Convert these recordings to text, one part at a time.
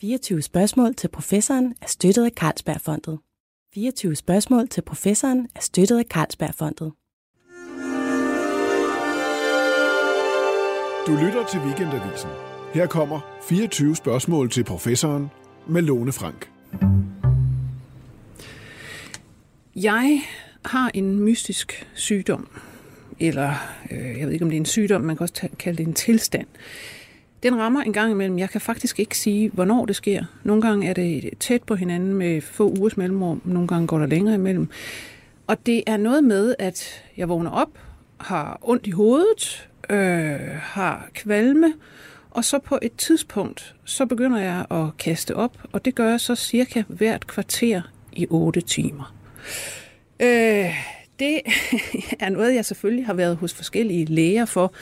24 spørgsmål til professoren er støttet af Carlsbergfondet. 24 spørgsmål til professoren er støttet af Carlsbergfondet. Du lytter til Weekendavisen. Her kommer 24 spørgsmål til professoren med Lone Frank. Jeg har en mystisk sygdom, eller øh, jeg ved ikke, om det er en sygdom, man kan også kalde det en tilstand. Den rammer en gang imellem. Jeg kan faktisk ikke sige, hvornår det sker. Nogle gange er det tæt på hinanden med få ugers mellemrum. Nogle gange går der længere imellem. Og det er noget med, at jeg vågner op, har ondt i hovedet, øh, har kvalme, og så på et tidspunkt, så begynder jeg at kaste op, og det gør jeg så cirka hvert kvarter i 8 timer. Øh, det er noget, jeg selvfølgelig har været hos forskellige læger for,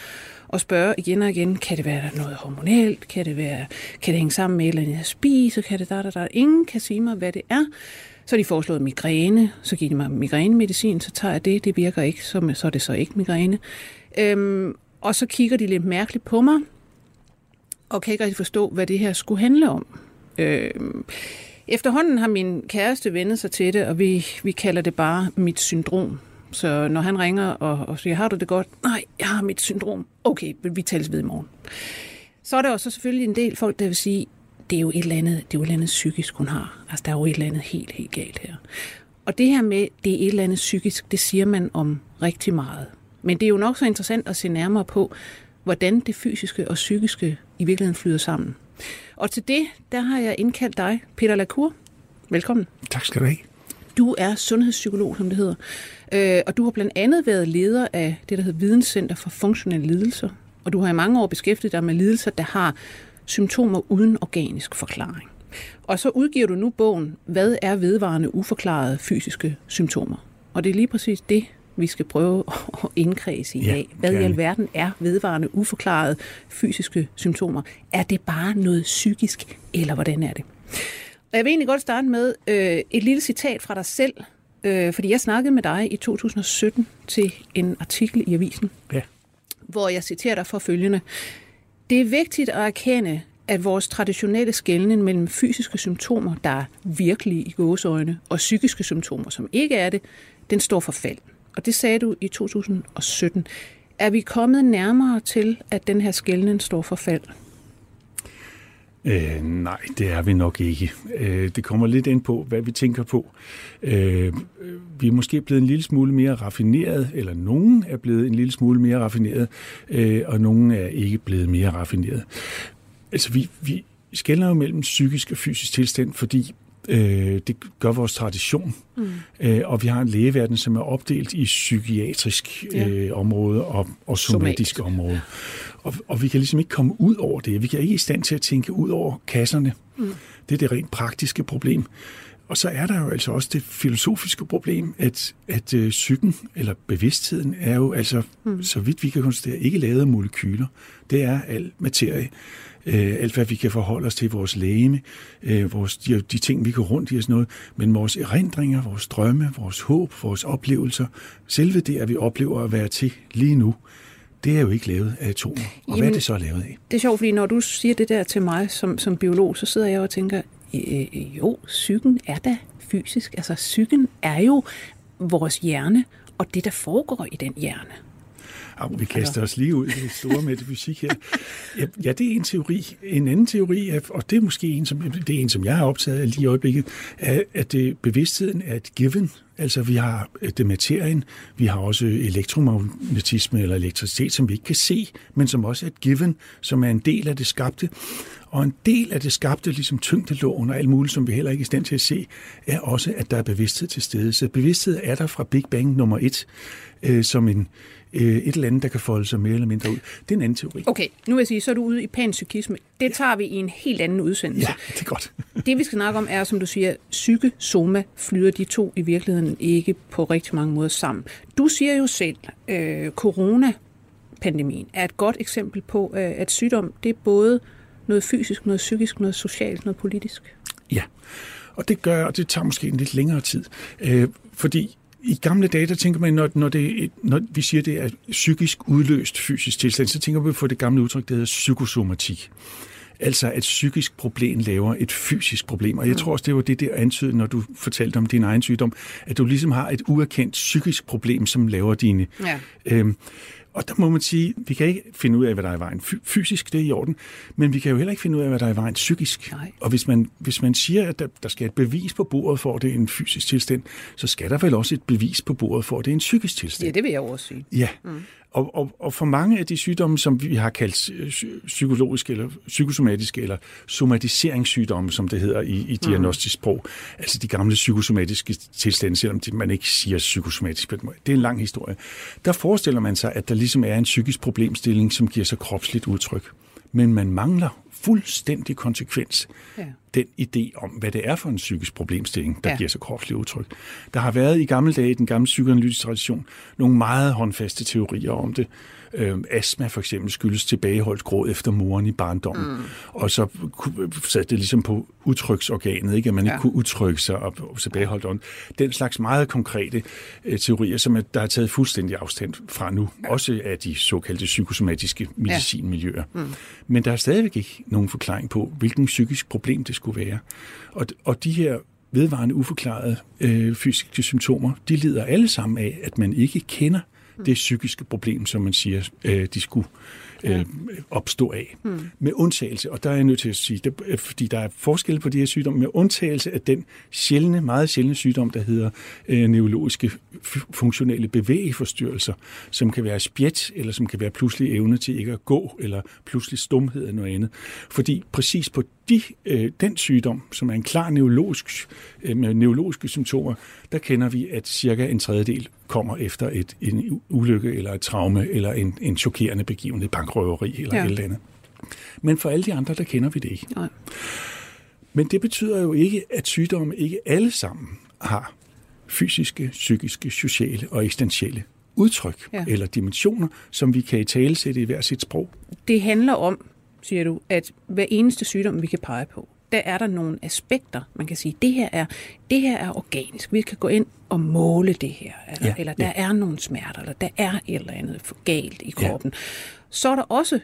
og spørge igen og igen, kan det være noget hormonelt, kan det, være, kan det hænge sammen med et eller andet, jeg spiser, kan det der, der, der. Ingen kan sige mig, hvad det er. Så har de foreslået migræne, så giver de mig migrænemedicin, så tager jeg det, det virker ikke, så, så er det så ikke migræne. Øhm, og så kigger de lidt mærkeligt på mig, og kan ikke rigtig forstå, hvad det her skulle handle om. Øhm, efterhånden har min kæreste vendet sig til det, og vi, vi kalder det bare mit syndrom. Så når han ringer og, og siger, har du det godt? Nej, jeg har mit syndrom. Okay, vi tales ved i morgen. Så er der også selvfølgelig en del folk, der vil sige, det er jo et eller andet, det er jo et eller andet psykisk, hun har. Altså, der er jo et eller andet helt, helt galt her. Og det her med, det er et eller andet psykisk, det siger man om rigtig meget. Men det er jo nok så interessant at se nærmere på, hvordan det fysiske og psykiske i virkeligheden flyder sammen. Og til det, der har jeg indkaldt dig, Peter Lacour. Velkommen. Tak skal du have. Du er sundhedspsykolog, som det hedder. Øh, og du har blandt andet været leder af det, der hedder Videnscenter for Funktionelle Lidelser. Og du har i mange år beskæftiget dig med lidelser, der har symptomer uden organisk forklaring. Og så udgiver du nu bogen, hvad er vedvarende uforklarede fysiske symptomer? Og det er lige præcis det, vi skal prøve at indkredse i Ja, dag. Hvad i alverden er vedvarende uforklarede fysiske symptomer? Er det bare noget psykisk, eller hvordan er det? Og jeg vil egentlig godt starte med øh, et lille citat fra dig selv, øh, fordi jeg snakkede med dig i 2017 til en artikel i avisen, Ja. hvor jeg citerer dig for følgende. Det er vigtigt at erkende, at vores traditionelle skældning mellem fysiske symptomer, der er virkelige i gåseøjne, og psykiske symptomer, som ikke er det, den står for fald. Og det sagde du i 2017. Er vi kommet nærmere til, at den her skældning står for fald? Øh, nej, det er vi nok ikke. Øh, det kommer lidt ind på, hvad vi tænker på. Øh, vi er måske blevet en lille smule mere raffineret, eller nogen er blevet en lille smule mere raffineret, øh, og nogen er ikke blevet mere raffineret. Altså, vi, vi skældner jo mellem psykisk og fysisk tilstand, fordi øh, det gør vores tradition. Mm. Øh, og vi har en lægeverden, som er opdelt i psykiatrisk Ja. øh, område og, og somatisk Somatisk. område. Og, og vi kan ligesom ikke komme ud over det. Vi kan ikke i stand til at tænke ud over kasserne. Mm. Det er det rent praktiske problem. Og så er der jo altså også det filosofiske problem, at, at øh, psyken, eller bevidstheden, er jo altså, mm. så vidt vi kan konstatere, ikke lavet af molekyler. Det er al materie. Øh, alt hvad vi kan forholde os til, vores lægeme, øh, vores, de, de ting, vi går rundt i og sådan noget, men vores erindringer, vores drømme, vores håb, vores oplevelser, selve det, at vi oplever at være til lige nu, det er jo ikke lavet af atomer. Og Jamen, hvad er det så lavet af? Det er sjovt, fordi når du siger det der til mig som, som biolog, så sidder jeg og tænker, øh, jo, psyken er da fysisk. Altså, psyken er jo vores hjerne, og det, der foregår i den hjerne. Au, vi kaster os lige ud i det store metafysik her. Ja, ja, det er en teori. En anden teori, er, og det er måske en, som, det er en, som jeg har optaget lige i øjeblikket, er, at det, bevidstheden er et given. Altså, vi har øh, det materien, vi har også elektromagnetisme eller elektricitet, som vi ikke kan se, men som også er et given, som er en del af det skabte. Og en del af det skabte, ligesom tyngdeloven og alt muligt, som vi heller ikke er i stand til at se, er også, at der er bevidsthed til stede. Så bevidsthed er der fra Big Bang nummer et, øh, som en, øh, et eller andet, der kan folde sig mere eller mindre ud. Det er en anden teori. Okay, nu vil jeg sige, så er du ude i panpsykisme. Det tager vi i en helt anden udsendelse. Ja, det er godt. Det vi skal snakke om er, som du siger, psyke, soma, flyder de to i virkeligheden ikke på rigtig mange måder sammen. Du siger jo selv, øh, coronapandemien er et godt eksempel på, øh, at sygdom, det er både noget fysisk, noget psykisk, noget socialt, noget politisk. Ja, og det gør, og det tager måske en lidt længere tid. Øh, fordi i gamle dage, der tænker man, når, når, det, når vi siger, det er psykisk udløst fysisk tilstand, så tænker vi på det gamle udtryk, der hedder psykosomatik. Altså, at psykisk problem laver et fysisk problem. Og jeg mm. tror også, det var det der antydede, når du fortalte om din egen sygdom, at du ligesom har et uerkendt psykisk problem, som laver dine... Ja. Øhm, og der må man sige, vi kan ikke finde ud af, hvad der er i vejen fysisk, det er i orden, men vi kan jo heller ikke finde ud af, hvad der er i vejen psykisk. Nej. Og hvis man, hvis man siger, at der, der skal et bevis på bordet for, at det er en fysisk tilstand, så skal der vel også et bevis på bordet for, at det er en psykisk tilstand. Ja, det vil jeg også sige. Ja, mm. Og, og, og for mange af de sygdomme, som vi har kaldt psykologiske eller psykosomatiske eller somatiseringssygdomme, som det hedder i, i mhm. diagnostisk sprog, altså de gamle psykosomatiske tilstande, selvom man ikke siger psykosomatisk, det er en lang historie, der forestiller man sig, at der ligesom er en psykisk problemstilling, som giver sig kropsligt udtryk. Men man mangler fuldstændig konsekvens ja. Den idé om, hvad det er for en psykisk problemstilling, der ja. giver sig kropsligt udtryk. Der har været i gamle dage, i den gamle psykoanalytiske tradition, nogle meget håndfaste teorier om det. Øh, astma for eksempel skyldes tilbageholdt gråd efter moren i barndommen. Mm. Og så satte det ligesom på udtryksorganet, ikke? at man ja. ikke kunne udtrykke sig og, og tilbageholdt ånd. Den slags meget konkrete øh, teorier, som er, der er taget fuldstændig afstand fra nu, ja. også af de såkaldte psykosomatiske medicinmiljøer. Ja. Mm. Men der er stadigvæk ikke nogen forklaring på, hvilken psykisk problem det skulle være. Og, og de her vedvarende uforklarede øh, fysiske symptomer, de lider alle sammen af, at man ikke kender det psykiske problem, som man siger, øh, de skulle øh, opstå af. Hmm. Med undtagelse, og der er jeg nødt til at sige, det, øh, fordi der er forskel på de her sygdomme, med undtagelse af den sjældne, meget sjældne sygdom, der hedder øh, neurologiske funktionelle bevægeforstyrrelser, som kan være spjæt, eller som kan være pludselig evne til ikke at gå, eller pludselig stumhed eller noget andet. Fordi præcis på de, øh, den sygdom, som er en klar neurologisk, øh, med neurologiske symptomer, der kender vi, at cirka en tredjedel kommer efter et, en ulykke eller et traume eller en, en chokerende begivenhed, bankrøveri eller ja. et eller andet. Men for alle de andre, der kender vi det ikke. Nej. Men det betyder jo ikke, at sygdomme ikke alle sammen har fysiske, psykiske, sociale og eksistentielle udtryk ja. eller dimensioner, som vi kan i tale sætte i hver sit sprog. Det handler om, siger du, at hver eneste sygdom, vi kan pege på, der er der nogle aspekter, man kan sige, det her er, det her er organisk. Vi kan gå ind og måle det her, eller, ja, eller der ja. er nogle smerter, eller der er et eller andet galt i kroppen. Ja. Så er der også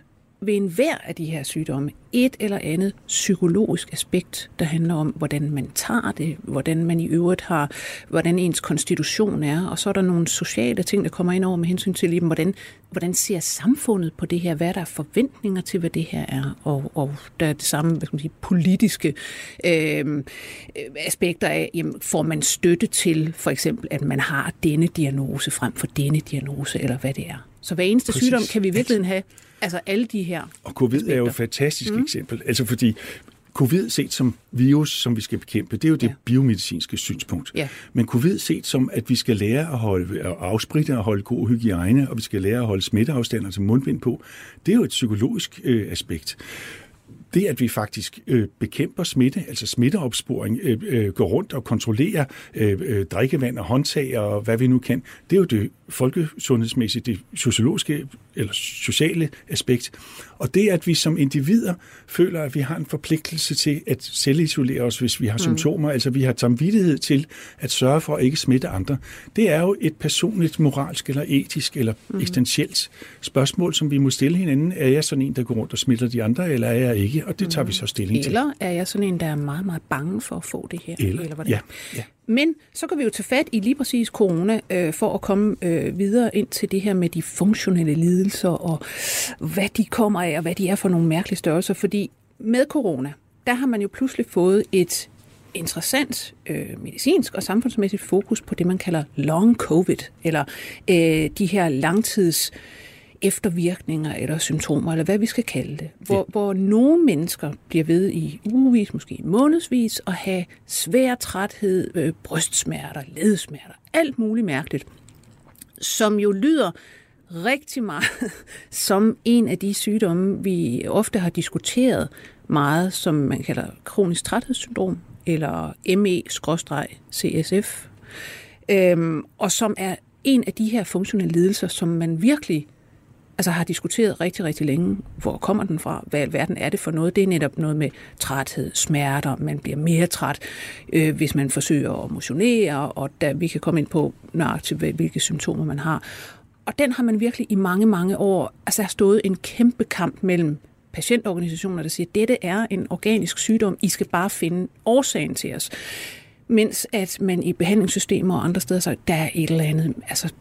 ved enhver af de her sygdomme et eller andet psykologisk aspekt, der handler om, hvordan man tager det, hvordan man i øvrigt har, hvordan ens konstitution er, og så er der nogle sociale ting, der kommer ind over med hensyn til, jamen, hvordan, hvordan ser samfundet på det her, hvad er der er forventninger til, hvad det her er, og, og der er det samme hvad skal man sige, politiske øh, aspekter af, jamen, får man støtte til for eksempel, at man har denne diagnose frem for denne diagnose, eller hvad det er. Så hver eneste Præcis. sygdom kan vi virkelig have Altså alle de her Og covid aspekter. er jo et fantastisk mm. eksempel. Altså fordi Covid set som virus, som vi skal bekæmpe, det er jo det ja. biomedicinske synspunkt. Ja. Men covid set som, at vi skal lære at holde at afspritte og holde god hygiejne, og vi skal lære at holde smitteafstand, altså mundbind på, det er jo et psykologisk øh, aspekt det, at vi faktisk øh, bekæmper smitte, altså smitteopsporing, øh, øh, går rundt og kontrollerer øh, øh, drikkevand og håndtag og hvad vi nu kan, det er jo det folkesundhedsmæssige, det sociologiske eller sociale aspekt. Og det, at vi som individer føler, at vi har en forpligtelse til at selvisolere os, hvis vi har mm. symptomer, altså vi har samvittighed til at sørge for at ikke smitte andre, det er jo et personligt, moralsk eller etisk eller mm. eksistentielt spørgsmål, som vi må stille hinanden. Er jeg sådan en, der går rundt og smitter de andre, eller er jeg ikke? Og det tager mm. vi så stilling til. Eller er jeg sådan en, der er meget, meget bange for at få det her? Eller, eller hvordan? Ja, ja. Men så kan vi jo tage fat i lige præcis corona øh, for at komme øh, videre ind til det her med de funktionelle lidelser og hvad de kommer af og hvad de er for nogle mærkelige størrelser. Fordi med corona, der har man jo pludselig fået et interessant øh, medicinsk og samfundsmæssigt fokus på det, man kalder long covid, eller øh, de her langtids eftervirkninger eller symptomer, eller hvad vi skal kalde det, hvor, ja. hvor nogle mennesker bliver ved i ugevis, måske månedsvis, at have svær træthed, øh, brystsmerter, ledsmerter, alt muligt mærkeligt, som jo lyder rigtig meget som en af de sygdomme, vi ofte har diskuteret meget, som man kalder kronisk træthedssyndrom, eller ME-CSF, øhm, og som er en af de her funktionelle lidelser, som man virkelig altså har diskuteret rigtig, rigtig længe, hvor kommer den fra, hvad i verden er det for noget. Det er netop noget med træthed, smerter, man bliver mere træt, øh, hvis man forsøger at motionere, og da vi kan komme ind på nøjagtigt, hvilke symptomer man har. Og den har man virkelig i mange, mange år, altså har stået en kæmpe kamp mellem patientorganisationer, der siger, at dette er en organisk sygdom, I skal bare finde årsagen til os. Mens at man i behandlingssystemer og andre steder så der er et eller andet, altså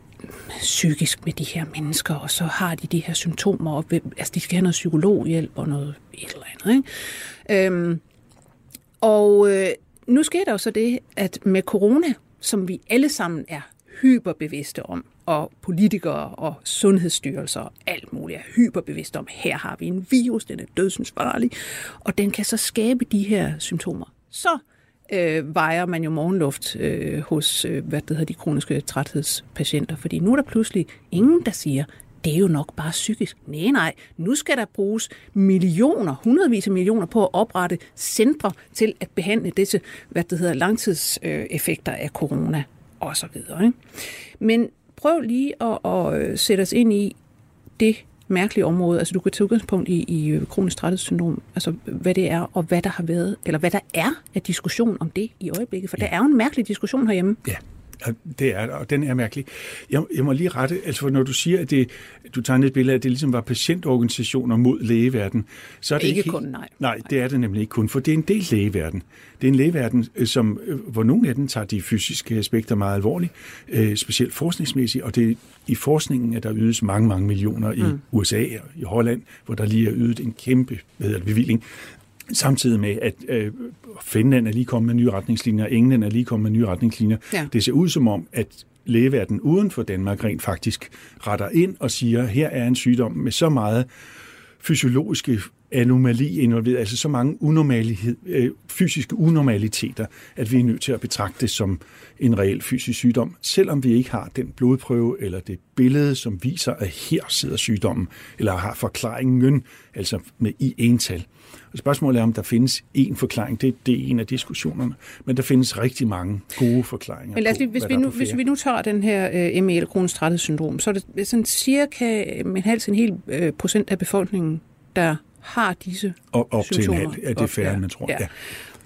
psykisk med de her mennesker, og så har de de her symptomer, og altså de skal have noget psykologhjælp og noget et eller andet. Ikke? Øhm, og øh, nu sker der jo så det, at med corona, som vi alle sammen er hyperbevidste om, og politikere og sundhedsstyrelser og alt muligt er hyperbevidste om, her har vi en virus, den er dødsensfarlig, og den kan så skabe de her symptomer. Så øh, vejer man jo morgenluft øh, hos øh, hvad det hedder, de kroniske træthedspatienter, fordi nu er der pludselig ingen, der siger, det er jo nok bare psykisk. Nej, nej, nu skal der bruges millioner, hundredvis af millioner på at oprette centre til at behandle disse, hvad det hedder, langtidseffekter øh, af corona og så videre. Ikke? Men prøv lige at, at øh, sætte os ind i det mærkelige område. Altså du kan tage udgangspunkt i, i kronisk træthedssyndrom, altså hvad det er, og hvad der har været, eller hvad der er af diskussion om det i øjeblikket. For ja. der er jo en mærkelig diskussion herhjemme. Ja, det er og den er mærkelig. Jeg, jeg må lige rette, altså når du siger, at det, du tager et billede af, at det ligesom var patientorganisationer mod lægeverden, så er det ikke, ikke kun, nej. Nej, det er det nemlig ikke kun, for det er en del lægeverden. Det er en lægeverden, øh, som, øh, hvor nogle af dem tager de fysiske aspekter meget alvorligt, øh, specielt forskningsmæssigt, og det er i forskningen, at der ydes mange, mange millioner i mm. USA og i Holland, hvor der lige er ydet en kæmpe hvad hedder det, bevilling Samtidig med, at øh, Finland er lige kommet med nye retningslinjer, England er lige kommet med nye retningslinjer. Ja. Det ser ud som om, at lægeverden uden for Danmark rent faktisk retter ind og siger, her er en sygdom med så meget fysiologiske anomali involveret, altså så mange unormalighed, øh, fysiske unormaliteter, at vi er nødt til at betragte det som en reel fysisk sygdom, selvom vi ikke har den blodprøve eller det billede, som viser, at her sidder sygdommen, eller har forklaringen, altså med i ental. Og spørgsmålet er, om der findes én forklaring. Det, det er en af diskussionerne. Men der findes rigtig mange gode forklaringer Men lad os lige, hvis, vi nu, hvis vi nu tager den her uh, ME, eller kronisk syndrom, så er det sådan cirka en halv til en hel uh, procent af befolkningen, der har disse og op symptomer. til en halv, er det færre, ja, man tror. Ja. Ja.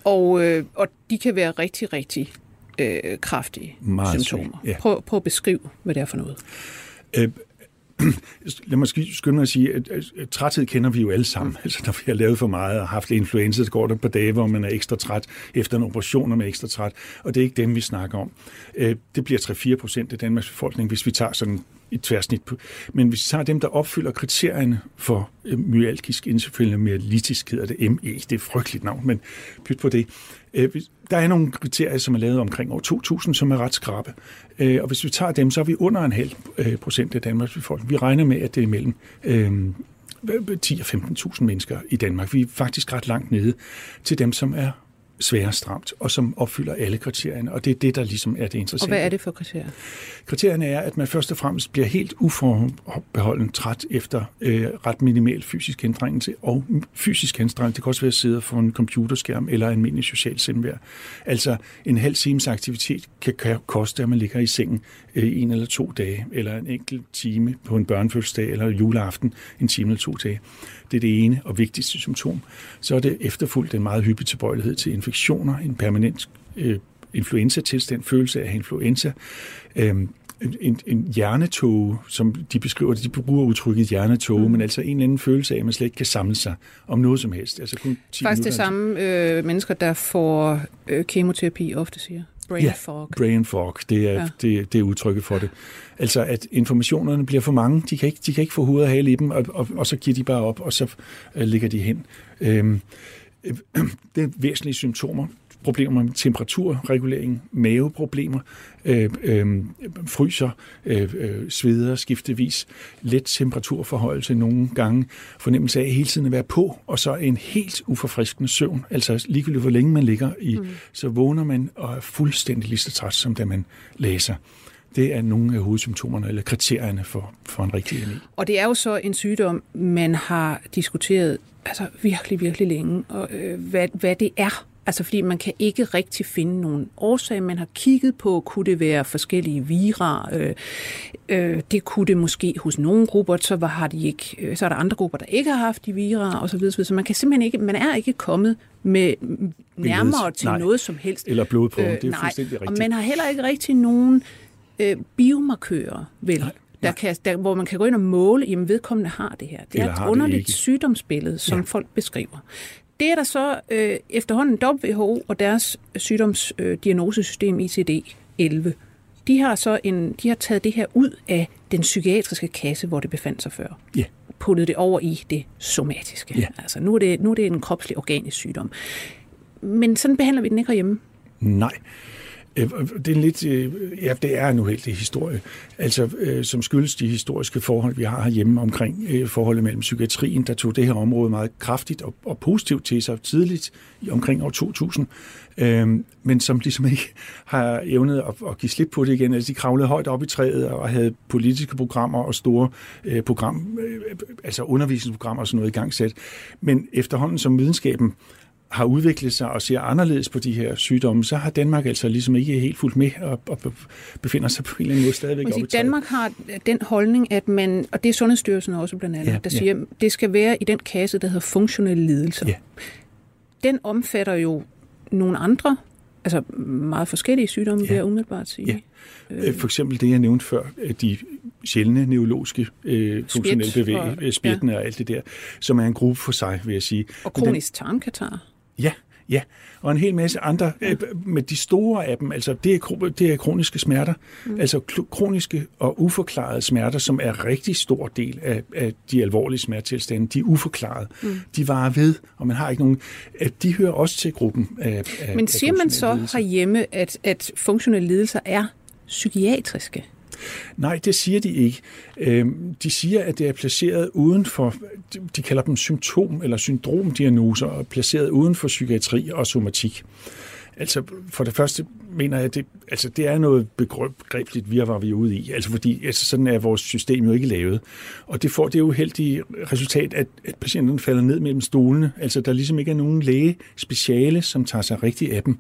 Og, øh, og de kan være rigtig, rigtig øh, kraftige Meget symptomer. Ja. Prøv, prøv at beskrive, hvad det er for noget. Øh, lad mig skynde mig at sige, at træthed kender vi jo alle sammen. Mm. Altså, når vi har lavet for meget og haft influenza, så går der på dage, hvor man er ekstra træt, efter en operation, og man er ekstra træt, og det er ikke dem, vi snakker om. Øh, det bliver 3-4 procent af Danmarks befolkning, hvis vi tager sådan et tværsnit. Men hvis vi tager dem, der opfylder kriterierne for øh, myalgisk encefalomielitisk, hedder det ME, det er frygteligt navn, men pyt på det. Øh, der er nogle kriterier, som er lavet omkring år 2000, som er ret skrabe. Øh, og hvis vi tager dem, så er vi under en halv øh, procent af Danmarks befolkning. Vi regner med, at det er mellem øh, 10 og 15.000 mennesker i Danmark. Vi er faktisk ret langt nede til dem, som er svære stramt, og som opfylder alle kriterierne, og det er det, der ligesom er det interessante. Og hvad er det for kriterier? Kriterierne er, at man først og fremmest bliver helt uforbeholden træt efter øh, ret minimal fysisk anstrengelse, og fysisk anstrengelse, det kan også være at sidde for en computerskærm eller almindelig social samvær. Altså en halv times aktivitet kan koste, at man ligger i sengen øh, en eller to dage, eller en enkelt time på en børnefødselsdag eller juleaften, en time eller to dage. Det er det ene og vigtigste symptom. Så er det efterfulgt en meget hyppig tilbøjelighed til infektioner, en permanent øh, influenza-tilstand, følelse af influenza, øh, en, en hjernetog, som de beskriver det, de bruger udtrykket hjernetog, mm. men altså en eller anden følelse af, at man slet ikke kan samle sig om noget som helst. Altså kun 10 Faktisk det samme øh, mennesker, der får øh, kemoterapi, ofte siger. Brain ja, fog. brain fog, det er, ja. det, det er udtrykket for det. Altså, at informationerne bliver for mange, de kan ikke, de kan ikke få hovedet og hale i dem, og, og, og så giver de bare op, og så øh, ligger de hen. Øhm, øh, det er væsentlige symptomer problemer med temperaturregulering, maveproblemer, øh, øh, fryser, øh, øh, sveder skiftevis, let temperaturforholdelse nogle gange, fornemmelse af hele tiden at være på, og så en helt uforfriskende søvn. Altså ligegyldigt hvor længe man ligger i, mm. så vågner man og er fuldstændig lige så træt, som da man læser. Det er nogle af hovedsymptomerne eller kriterierne for, for en rigtig ME. Og det er jo så en sygdom, man har diskuteret altså virkelig, virkelig længe, og øh, hvad, hvad det er. Altså fordi man kan ikke rigtig finde nogen årsag. Man har kigget på, kunne det være forskellige vira? Øh, øh, det kunne det måske hos nogle grupper, så, var, har de ikke, øh, så er der andre grupper, der ikke har haft de vira, og så videre. Så man kan simpelthen ikke, man er ikke kommet med nærmere til nej. noget som helst. Eller blodprøven, øh, det er nej. fuldstændig rigtigt. Og man har heller ikke rigtig nogen øh, biomarkører, vel? Nej der kan, der, hvor man kan gå ind og måle, jamen vedkommende har det her. Det Eller er et det underligt ikke. sygdomsbillede, som ja. folk beskriver. Det er der så øh, efterhånden WHO og deres sygdomsdiagnosesystem ICD-11. De har så en, de har taget det her ud af den psykiatriske kasse, hvor det befandt sig før. Ja. Puttet det over i det somatiske. Ja. Altså nu er, det, nu er det en kropslig organisk sygdom. Men sådan behandler vi den ikke herhjemme. Nej. Øh, det er en lidt, øh, ja, det er en uheldig historie, altså øh, som skyldes de historiske forhold, vi har herhjemme omkring forholdet mellem psykiatrien, der tog det her område meget kraftigt og, og positivt til sig tidligt omkring år 2000, øh, men som ligesom ikke har evnet at, at give slip på det igen. Altså de kravlede højt op i træet og havde politiske programmer og store øh, program, øh, altså undervisningsprogrammer og sådan noget i gang sat. Men efterhånden som videnskaben har udviklet sig og ser anderledes på de her sygdomme, så har Danmark altså ligesom ikke helt fulgt med og, og befinder sig på en eller anden måde stadigvæk træet. Danmark har den holdning, at man, og det er Sundhedsstyrelsen også blandt andet, Ja, ja, der ja. siger, at det skal være i den kasse, der hedder funktionelle lidelser. Ja. Den omfatter jo nogle andre, altså meget forskellige sygdomme, Ja. vil jeg umiddelbart sige. Ja. Øh, For eksempel det, jeg nævnte før, øh, de sjældne neurologiske øh, funktionelle bevægelser, spjættene og alt det der, som er en gruppe for sig, vil jeg sige. Og kronisk tarmkatar. Ja, ja. Og en hel masse andre, øh, med de store af dem, altså det er, det er kroniske smerter, mm. altså kroniske og uforklarede smerter, som er rigtig stor del af, af de alvorlige smertetilstande, de er uforklarede. Mm. De varer ved, og man har ikke nogen, de hører også til gruppen af, af Men af siger man så lidelser. herhjemme, at, at funktionelle lidelser er psykiatriske? Nej, det siger de ikke. Øhm, de siger, at det er placeret uden for, de kalder dem symptom- eller syndromdiagnoser, og placeret uden for psykiatri og somatik. Altså, for det første mener jeg, det, altså, det er noget begrebligt virvar, vi er ude i. Altså, fordi altså, sådan er vores system jo ikke lavet. Og det får det uheldige resultat, at, at patienten falder ned mellem stolene. Altså, der ligesom ikke er nogen læge speciale, som tager sig rigtigt af dem.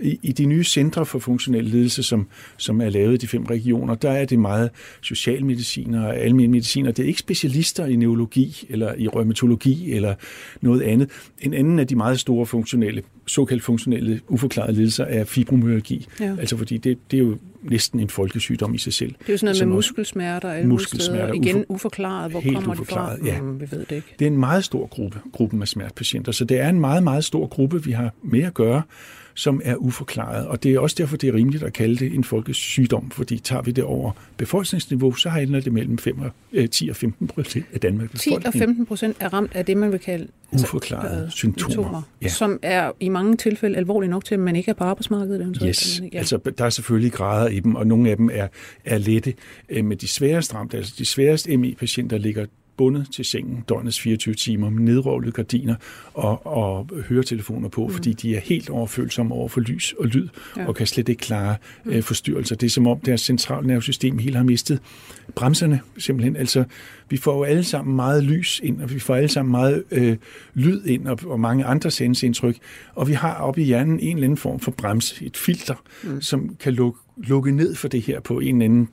I, I de nye centre for funktionel ledelse, som, som er lavet i de fem regioner, der er det meget socialmediciner og almindelige mediciner. Det er ikke specialister i neurologi eller i rheumatologi eller noget andet. En anden af de meget store funktionelle, såkaldt funktionelle uforklarede lidelser er fibromyalgi. Ja. Altså fordi det, det er jo næsten en folkesygdom i sig selv. Det er jo sådan noget Som med også- muskelsmerter og alle Muskelsmerter, steder. Igen ufo- uforklaret. Hvor helt kommer uforklaret, de fra? ja. Mm, vi ved det ikke. Det er en meget stor gruppe, gruppen af smertepatienter, så det er en meget, meget stor gruppe, vi har med at gøre, som er uforklaret. Og det er også derfor, det er rimeligt at kalde det en folkesygdom, fordi tager vi det over befolkningsniveau, så handler det mellem 5 og, øh, 10 og 15 procent af Danmarks 10 og befolkning. 15 procent er ramt af det, man vil kalde altså, Uforklarede øh, symptomer. Ja. som er i mange tilfælde alvorlige nok til, at man ikke er på arbejdsmarkedet. eventuelt. Yes, ja. altså der er selvfølgelig grader i dem, og nogle af dem er, er lette, øh, men de sværest ramte, altså de sværest ME-patienter ligger bundet til sengen døgnets 24 timer med nedrålede gardiner og, og høretelefoner på, mm. fordi de er helt overfølsomme over for lys og lyd Ja. og kan slet ikke klare øh, forstyrrelser. Det er som om deres centralnervesystem helt har mistet bremserne simpelthen. Altså, vi får jo alle sammen meget lys ind, og vi får alle sammen meget øh, lyd ind, og, og mange andre sanseindtryk, og vi har oppe i hjernen en eller anden form for bremse, et filter, mm. som kan lukke, lukke ned for det her på en eller anden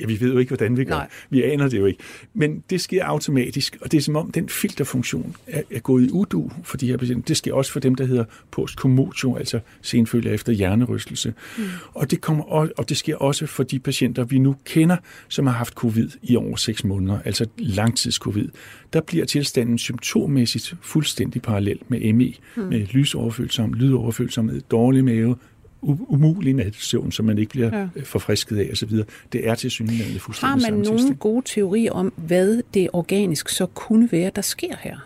Ja, vi ved jo ikke, hvordan vi gør. Nej. Vi aner det jo ikke. Men det sker automatisk, og det er som om, den filterfunktion er, er gået i udu for de her patienter. Det sker også for dem, der hedder postcommotio, altså senfølger efter hjernerystelse. Mm. Og, det kommer, og, og det sker også for de patienter, vi nu kender, som har haft covid i over 6 måneder, altså langtidscovid. Der bliver tilstanden symptommæssigt fuldstændig parallel med ME, mm. med lysoverfølsom, lydoverfølsomhed, dårlig mave, umulig natsøvn, som man ikke bliver Ja. ja. forfrisket af osv. Det er til synligheden fuldstændig Har man nogle gode teorier om, hvad det organisk så kunne være, der sker her?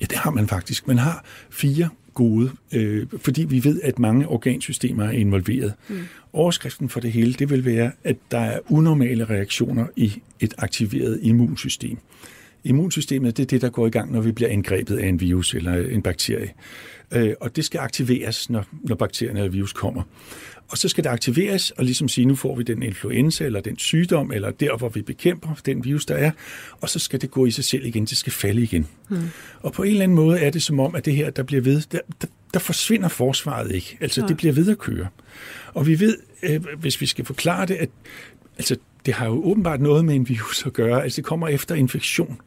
Ja, det har man faktisk. Man har fire gode, øh, fordi vi ved, at mange organsystemer er involveret. Mm. Overskriften for det hele, det vil være, at der er unormale reaktioner i et aktiveret immunsystem. Immunsystemet, det er det, der går i gang, når vi bliver angrebet af en virus eller en bakterie. Øh, og det skal aktiveres, når, når bakterien eller virus kommer. Og så skal det aktiveres og ligesom sige, nu får vi den influenza eller den sygdom, eller der, hvor vi bekæmper den virus, der er, og så skal det gå i sig selv igen, det skal falde igen. Hmm. Og på en eller anden måde er det som om, at det her, der bliver ved, der, der, der forsvinder forsvaret ikke. Altså, det bliver ved at køre. Og vi ved, øh, hvis vi skal forklare det, at altså, det har jo åbenbart noget med en virus at gøre. Altså, det kommer efter infektion.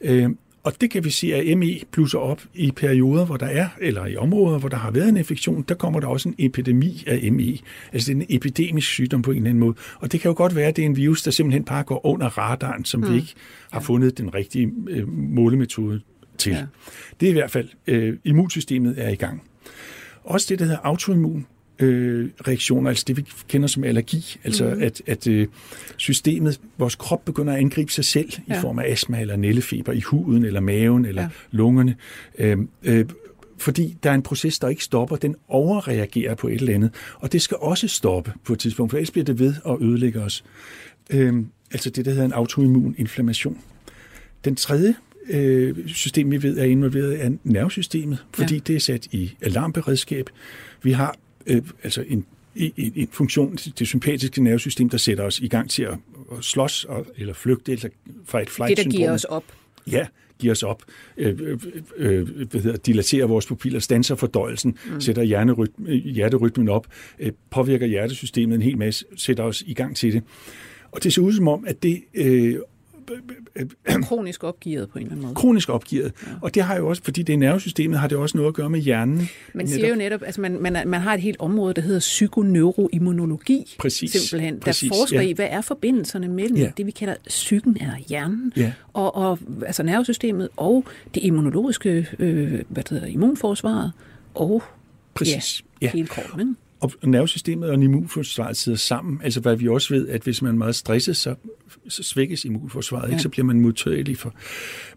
Øh, og det kan vi sige, at ME plusser op i perioder, hvor der er, eller i områder, hvor der har været en infektion, der kommer der også en epidemi af ME. Altså det er en epidemisk sygdom på en eller anden måde. Og det kan jo godt være, at det er en virus, der simpelthen bare går under radaren, som mm. vi ikke har fundet den rigtige øh, målemetode til. Ja. Det er i hvert fald, øh, immunsystemet er i gang. Også det, der hedder autoimmun øh, reaktioner, altså det vi kender som allergi, altså mm. at, at øh, systemet, vores krop begynder at angribe sig selv ja. i form af astma eller nældefeber i huden eller maven eller ja. lungerne, øh, øh, fordi der er en proces, der ikke stopper, den overreagerer på et eller andet, og det skal også stoppe på et tidspunkt, for ellers bliver det ved at ødelægge os. Øh, altså det, der hedder en autoimmun inflammation. Den tredje øh, system, vi ved er involveret, er nervesystemet, fordi ja. det er sat i alarmberedskab. Vi har øh, altså en, en, en funktion, det sympatiske nervesystem, der sætter os i gang til at, at slås og, eller flygte eller fra et flight Det, der giver os op. Ja, giver os op, øh, øh, øh, hvad hedder, dilaterer vores pupiller, stanser fordøjelsen, mm. sætter hjernerytmen, hjerterytmen op, øh, påvirker hjertesystemet en hel masse, sætter os i gang til det. Og det ser ud som om, at det øh, kronisk opgivet på en eller anden måde. Kronisk opgivet. Ja. Og det har jo også, fordi det er nervesystemet, har det også noget at gøre med hjernen. Man siger netop. jo netop, altså man, man, man har et helt område, der hedder psykoneuroimmunologi. Præcis. Simpelthen, Præcis. der forsker ja. i, hvad er forbindelserne mellem ja. det, vi kalder psyken eller hjernen, ja. og, og altså nervesystemet og det immunologiske øh, hvad det hedder, immunforsvaret og Præcis. Ja, ja. hele kroppen og nervesystemet og immunforsvaret sidder sammen. Altså hvad vi også ved, at hvis man er meget stresset, så, så svækkes immunforsvaret, ja. ikke? så bliver man modtagelig for.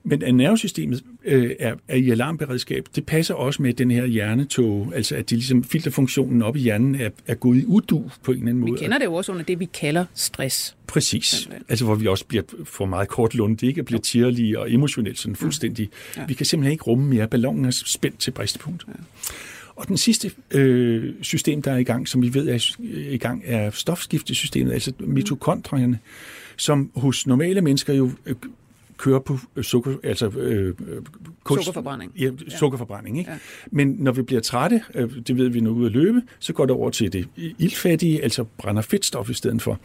Men at nervesystemet øh, er, er i alarmberedskab, det passer også med den her hjernetog, altså at de ligesom filterfunktionen op i hjernen er, er gået i udu på en eller anden måde. Vi kender det jo også under det, vi kalder stress. Præcis. Altså hvor vi også bliver for meget kort lunde, ikke? bliver tirlige og emotionelt sådan fuldstændig. Ja. Ja. Vi kan simpelthen ikke rumme mere. Ballonen er spændt til bristepunkt. Ja. Og den sidste øh, system, der er i gang, som vi ved er i gang, er stofskiftesystemet, altså mitokondrierne, som hos normale mennesker jo øh, kører på øh, sukker, altså øh, kunst, sukkerforbrænding. Ja, sukkerforbrænding. Ikke? Ja. Men når vi bliver trætte, øh, det ved vi nu ud at løbe, så går det over til det ildfattige, altså brænder fedtstof i stedet for.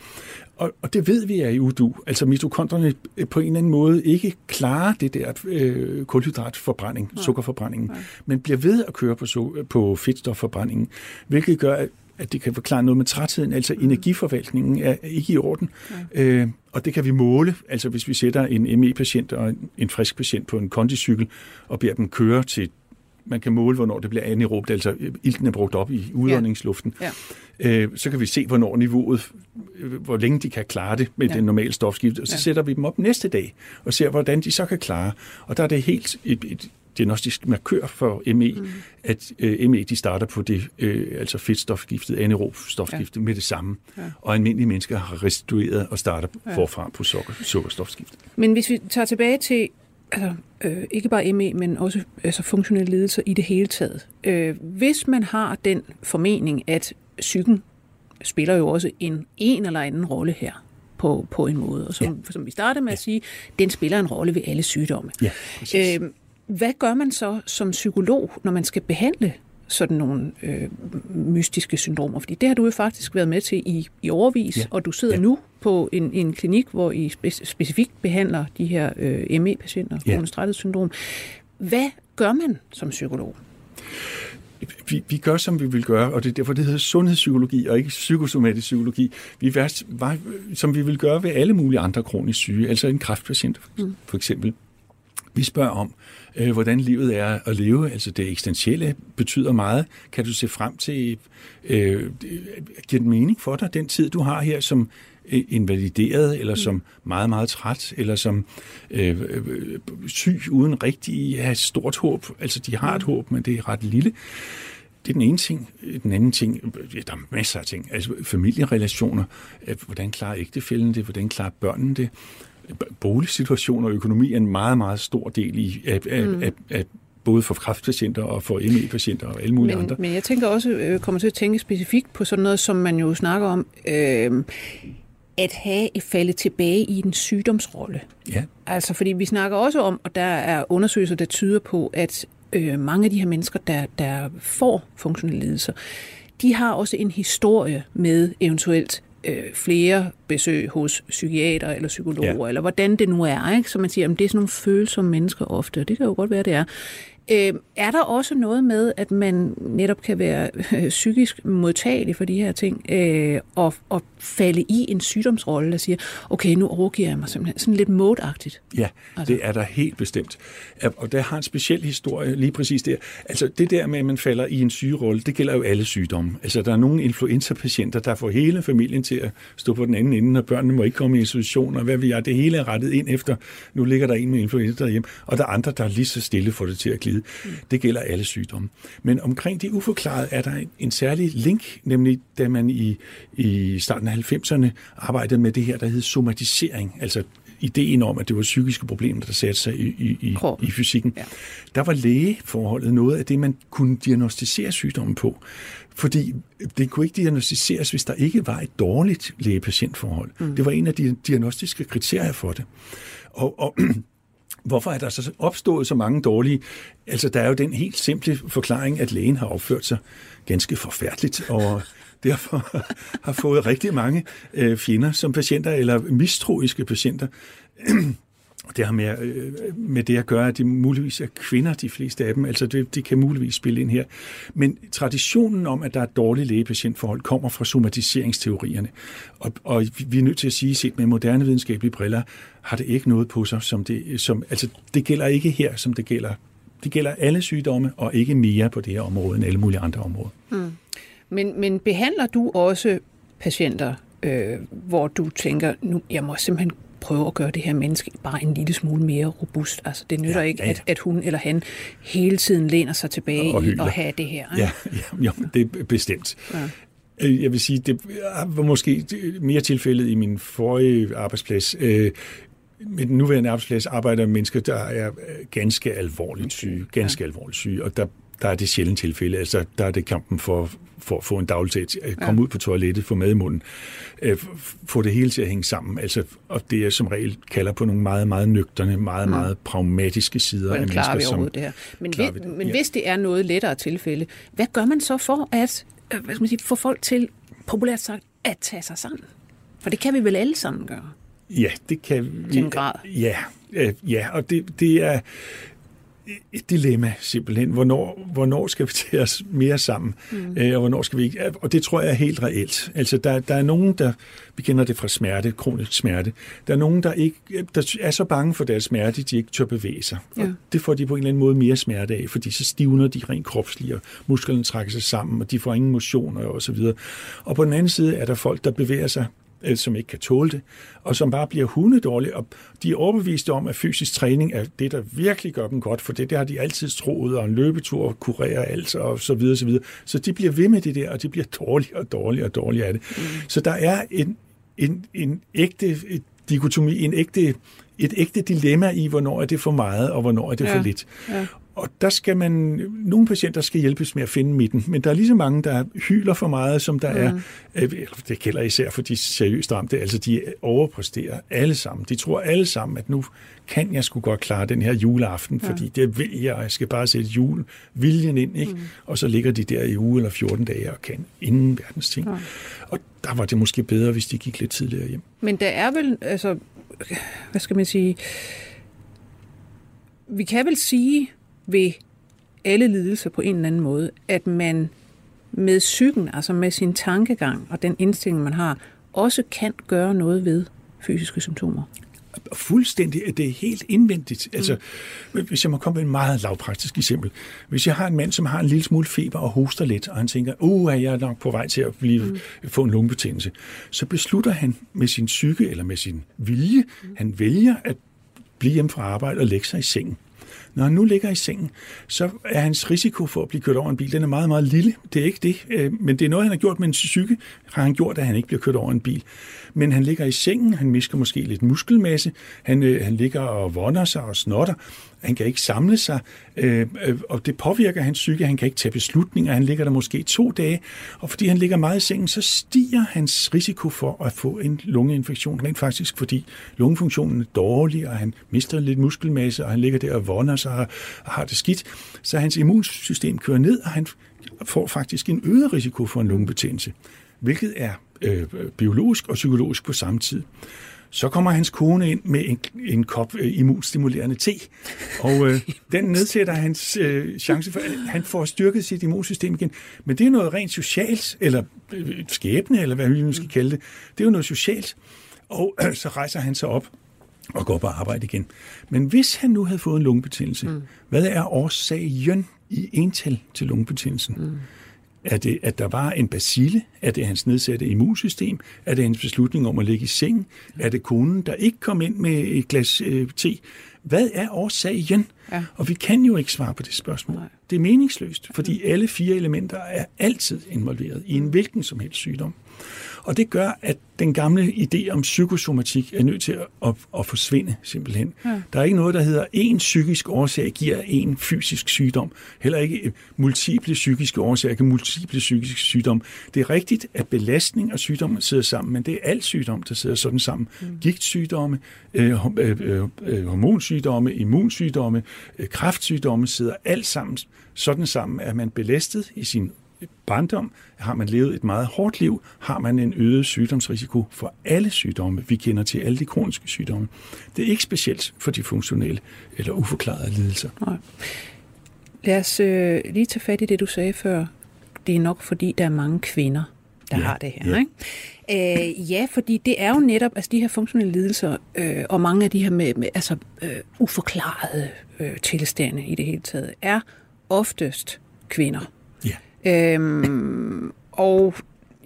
Og, og det ved vi er i udu. Altså mitokondrierne på en eller anden måde ikke klarer det der øh, kulhydratforbrænding, ja. sukkerforbrændingen, ja. men bliver ved at køre på, på fedtstofforbrændingen, hvilket gør, at at det kan forklare noget med trætheden, altså mm. energiforvaltningen er ikke i orden. Ja. Øh, og det kan vi måle, altså hvis vi sætter en ME-patient og en, frisk patient på en kondicykel og beder dem køre til man kan måle, hvornår det bliver anaerobt, altså ilten er brugt op i udåndingsluften. Ja. Ja. Øh, så kan vi se, hvornår niveauet, hvor længe de kan klare det med ja. den normale stofskift, og så ja. sætter vi dem op næste dag og ser, hvordan de så kan klare. Og der er det helt et, et diagnostisk markør for ME, mm. at øh, ME de starter på det, øh, altså fedtstofskiftet, anaerob stofskiftet ja. med det samme. Ja. Og almindelige mennesker har restitueret og starter ja. forfra på sukker, sukkerstofskiftet. Men hvis vi tager tilbage til altså, øh, ikke bare ME, men også altså, funktionelle lidelser i det hele taget. Øh, hvis man har den formening, at psyken spiller jo også en en eller anden rolle her, på, på en måde. Og som, ja. som vi startede med at sige, den spiller en rolle ved alle sygdomme. Ja, øh, hvad gør man så som psykolog, når man skal behandle sådan nogle øh, mystiske syndromer? Fordi det har du jo faktisk været med til i, i overvis, ja. og du sidder ja. nu på en, en klinik, hvor I spe- specifikt behandler de her øh, ME-patienter, ja. syndrom. Hvad gør man som psykolog? vi, vi gør, som vi vil gøre, og det er derfor, det hedder sundhedspsykologi og ikke psykosomatisk psykologi. Vi er, som vi vil gøre ved alle mulige andre kronisk syge, altså en kræftpatient mm. for eksempel. Vi spørger om, øh, hvordan livet er at leve. Altså det eksistentielle betyder meget. Kan du se frem til, øh, giver det mening for dig, den tid, du har her som øh, invalideret, eller som meget, meget træt, eller som øh, øh, syg, uden rigtig at have stort håb. Altså, de har et håb, men det er ret lille. Det er den ene ting. Den anden ting, ja, der er masser af ting. Altså familierelationer. Hvordan klarer ægtefælden det? Hvordan klarer børnene det? Boligsituation og økonomi er en meget, meget stor del i, af, af, mm. af, af både for kræftpatienter og for ME-patienter og alle mulige men, andre. Men jeg tænker også, øh, kommer til at tænke specifikt på sådan noget, som man jo snakker om, øh, at have et falde tilbage i en sygdomsrolle. Ja. Altså, fordi vi snakker også om, og der er undersøgelser, der tyder på, at øh, mange af de her mennesker, der, der får funktionelle lidelser, de har også en historie med eventuelt øh, flere besøg hos psykiater eller psykologer, ja. eller hvordan det nu er. Ikke? Så man siger, at det er sådan nogle følsomme mennesker ofte. Det kan jo godt være, det er. Øh, er der også noget med, at man netop kan være øh, psykisk modtagelig for de her ting, øh, og, og falde i en sygdomsrolle, der siger, okay, nu overgiver jeg mig simpelthen sådan lidt modagtigt? Ja, altså. det er der helt bestemt. Og der har en speciel historie lige præcis der. Altså det der med, at man falder i en sygerolle, det gælder jo alle sygdomme. Altså der er nogle influenza-patienter, der får hele familien til at stå på den anden ende, og børnene må ikke komme i institution, og hvad vi er. Det hele er rettet ind efter, nu ligger der en med influenza derhjemme, og der er andre, der er lige så stille for det til at glide side. Det gælder alle sygdomme. Men omkring de uforklarede er der en særlig link, nemlig da man i, i starten af 90'erne arbejdede med det her, der hed somatisering, altså ideen om, at det var psykiske problemer, der satte sig i, i, i, i fysikken. Ja. Der var lægeforholdet noget af det, man kunne diagnostisere sygdommen på. Fordi det kunne ikke diagnostiseres, hvis der ikke var et dårligt læge-patientforhold. Mm. Det var en af de diagnostiske kriterier for det. Og, og Hvorfor er der så opstået så mange dårlige? Altså, der er jo den helt simple forklaring, at lægen har opført sig ganske forfærdeligt, og derfor har fået rigtig mange øh, fjender som patienter, eller mistroiske patienter. Det har med, øh, med det at gøre, at de muligvis er kvinder, de fleste af dem. Altså det, det kan muligvis spille ind her. Men traditionen om, at der er dårlige lægepatientforhold, kommer fra somatiseringsteorierne. Og, og vi er nødt til at sige, set med moderne videnskabelige briller, har det ikke noget på sig, som det, som, altså det gælder ikke her, som det gælder. Det gælder alle sygdomme, og ikke mere på det her område end alle mulige andre områder. Mm. Men, men behandler du også patienter, øh, hvor du tænker, nu jeg må simpelthen prøve at gøre det her menneske bare en lille smule mere robust. Altså, det nytter ja, ikke, ja, ja. At, at hun eller han hele tiden læner sig tilbage og i at have det her. Ikke? Ja, ja, det er bestemt. Ja. Øh, jeg vil sige, det var måske mere tilfældet i min forrige arbejdsplads. Øh, med den nuværende arbejdsplads arbejder mennesker, der er ganske alvorligt syge, ganske ja. alvorligt syge, og der der er det sjældent tilfælde. Altså, der er det kampen for, for at få en dagligdag, at komme ja. ud på toilettet, få mad i munden, øh, få det hele til at hænge sammen. Altså, og det er som regel kalder på nogle meget, meget nøgterne, meget, mm. meget pragmatiske sider Hvordan af mennesker. Vi som, det her? Men, vi, det? men ja. hvis det er noget lettere tilfælde, hvad gør man så for at øh, hvad skal man sige, få folk til, populært sagt, at tage sig sammen? For det kan vi vel alle sammen gøre? Ja, det kan vi. Til en grad. Ja, ja og det, det er et dilemma simpelthen. Hvornår, hvornår skal vi tage os mere sammen, mm. øh, og hvornår skal vi ikke? Og det tror jeg er helt reelt. Altså, der, der er nogen, der, vi kender det fra smerte, kronisk smerte, der er nogen, der, ikke, der er så bange for deres smerte, de ikke tør bevæge sig. Ja. Og det får de på en eller anden måde mere smerte af, fordi så stivner de rent kropsligt, og musklerne trækker sig sammen, og de får ingen motion og så videre. Og på den anden side er der folk, der bevæger sig Øh, som ikke kan tåle det, og som bare bliver hundedårlige. Og de er overbeviste om, at fysisk træning er det, der virkelig gør dem godt, for det, det har de altid troet, og en løbetur kurerer alt, og så videre, så videre. Så de bliver ved med det der, og de bliver dårligere og dårligere og dårligere af det. Mm. Så der er en, en, en ægte dikotomi, en ægte, et ægte dilemma i, hvornår er det for meget, og hvornår er det ja. for lidt. Ja. Og der skal man, nogle patienter skal hjælpes med at finde midten, men der er lige så mange, der hyler for meget, som der mm. er, øh, det gælder især for de seriøst ramte, altså de overpræsterer alle sammen. De tror alle sammen, at nu kan jeg sgu godt klare den her juleaften, ja. fordi det vil jeg, og jeg skal bare sætte jul, viljen ind, ikke? Mm. og så ligger de der i uge eller 14 dage og kan ingen verdens ting. Ja. Og der var det måske bedre, hvis de gik lidt tidligere hjem. Men der er vel, altså, hvad skal man sige, vi kan vel sige, ved alle lidelser på en eller anden måde, at man med psyken, altså med sin tankegang og den indstilling, man har, også kan gøre noget ved fysiske symptomer. Fuldstændig. Det er helt indvendigt. Mm. Altså, hvis jeg må komme med et meget lavpraktisk eksempel. Hvis jeg har en mand, som har en lille smule feber og hoster lidt, og han tænker, uh, er jeg nok på vej til at blive, mm. få en lungebetændelse, så beslutter han med sin psyke eller med sin vilje, mm. han vælger at blive hjemme fra arbejde og lægge sig i sengen. Når han nu ligger i sengen, så er hans risiko for at blive kørt over en bil, den er meget, meget lille. Det er ikke det, øh, men det er noget, han har gjort med en psyke, har han gjort, at han ikke bliver kørt over en bil. Men han ligger i sengen, han misker måske lidt muskelmasse, han, øh, han ligger og vonder sig og snotter, han kan ikke samle sig, øh, øh, og det påvirker hans psyke. Han kan ikke tage beslutninger. Han ligger der måske to dage, og fordi han ligger meget i sengen, så stiger hans risiko for at få en lungeinfektion rent faktisk, fordi lungefunktionen er dårlig, og han mister lidt muskelmasse, og han ligger der og vonder sig og har det skidt. Så hans immunsystem kører ned, og han får faktisk en øget risiko for en lungebetændelse, hvilket er øh, biologisk og psykologisk på samme tid. Så kommer hans kone ind med en, en kop øh, immunstimulerende te, og øh, den nedsætter hans øh, chance for, at han får styrket sit immunsystem igen. Men det er noget rent socialt, eller øh, skæbne, eller hvad vi nu skal kalde det. Det er jo noget socialt. Og øh, så rejser han sig op og går på arbejde igen. Men hvis han nu havde fået en lungebetændelse, mm. hvad er årsagen i ental til lungebetændelsen? Mm. Er det, at der var en basile? Er det hans nedsatte immunsystem? Er det hans beslutning om at ligge i seng? Er det konen, der ikke kom ind med et glas øh, te? Hvad er årsagen? Ja. Og vi kan jo ikke svare på det spørgsmål. Nej. Det er meningsløst, fordi alle fire elementer er altid involveret i en hvilken som helst sygdom. Og det gør, at den gamle idé om psykosomatik er nødt til at, at, at forsvinde simpelthen. Ja. Der er ikke noget, der hedder en psykisk årsag giver en fysisk sygdom. Heller ikke multiple psykiske årsager giver multiple psykiske sygdom. Det er rigtigt, at belastning og sygdom sidder sammen, men det er alt sygdom, der sidder sådan sammen. Mm. Gigtsygdomme, øh, øh, øh, øh, hormonsygdomme, immunsygdomme, øh, Øh, kræftsygdomme sidder alt sammen sådan sammen, at man belastet i sin øh, barndom, har man levet et meget hårdt liv, har man en øget sygdomsrisiko for alle sygdomme. Vi kender til alle de kroniske sygdomme. Det er ikke specielt for de funktionelle eller uforklarede lidelser. Nej. Lad os øh, lige tage fat i det, du sagde før. Det er nok, fordi der er mange kvinder, der ja, har det her. Ja. Ikke? Øh, ja, fordi det er jo netop altså de her funktionelle lidelser, øh, og mange af de her med, med altså, øh, uforklarede øh, tilstande i det hele taget, er oftest kvinder. Øhm, og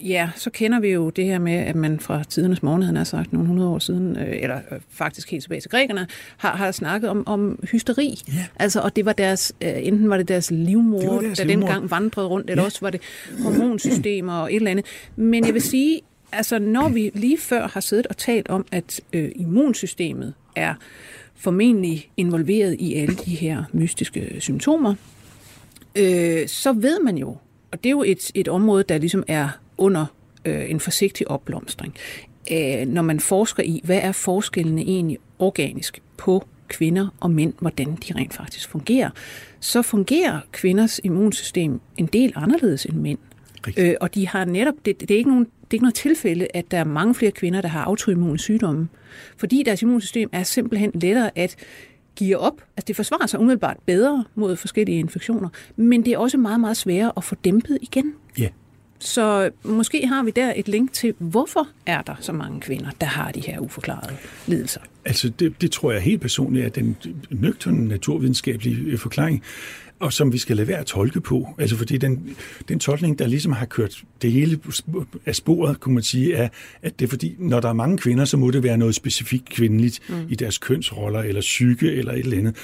ja, så kender vi jo det her med, at man fra tidernes morgen, han har sagt nogle hundrede år siden, øh, eller øh, faktisk helt tilbage til grækerne, har, har snakket om, om hysteri. Ja. Altså, og det var deres, øh, enten var det deres livmor, det deres der livmor. dengang vandrede rundt, eller ja. også var det hormonsystemer og et eller andet. Men jeg vil sige, altså når vi lige før har siddet og talt om, at øh, immunsystemet er formentlig involveret i alle de her mystiske symptomer, øh, så ved man jo, og det er jo et, et område, der ligesom er under øh, en forsigtig opblomstring. Øh, når man forsker i, hvad er forskellene egentlig organisk på kvinder og mænd, hvordan de rent faktisk fungerer, så fungerer kvinders immunsystem en del anderledes end mænd. Øh, og de har netop, det, det, er ikke nogen, det er ikke noget tilfælde, at der er mange flere kvinder, der har autoimmune sygdomme. Fordi deres immunsystem er simpelthen lettere at give op. Altså det forsvarer sig umiddelbart bedre mod forskellige infektioner, men det er også meget, meget sværere at få dæmpet igen. Ja. Så måske har vi der et link til, hvorfor er der så mange kvinder, der har de her uforklarede lidelser? Altså det, det tror jeg helt personligt er den nøgterne naturvidenskabelige forklaring og som vi skal lade være at tolke på. Altså fordi den, den tolkning, der ligesom har kørt det hele af sporet, kunne man sige, er, at det er fordi, når der er mange kvinder, så må det være noget specifikt kvindeligt mm. i deres kønsroller, eller psyke, eller et eller andet.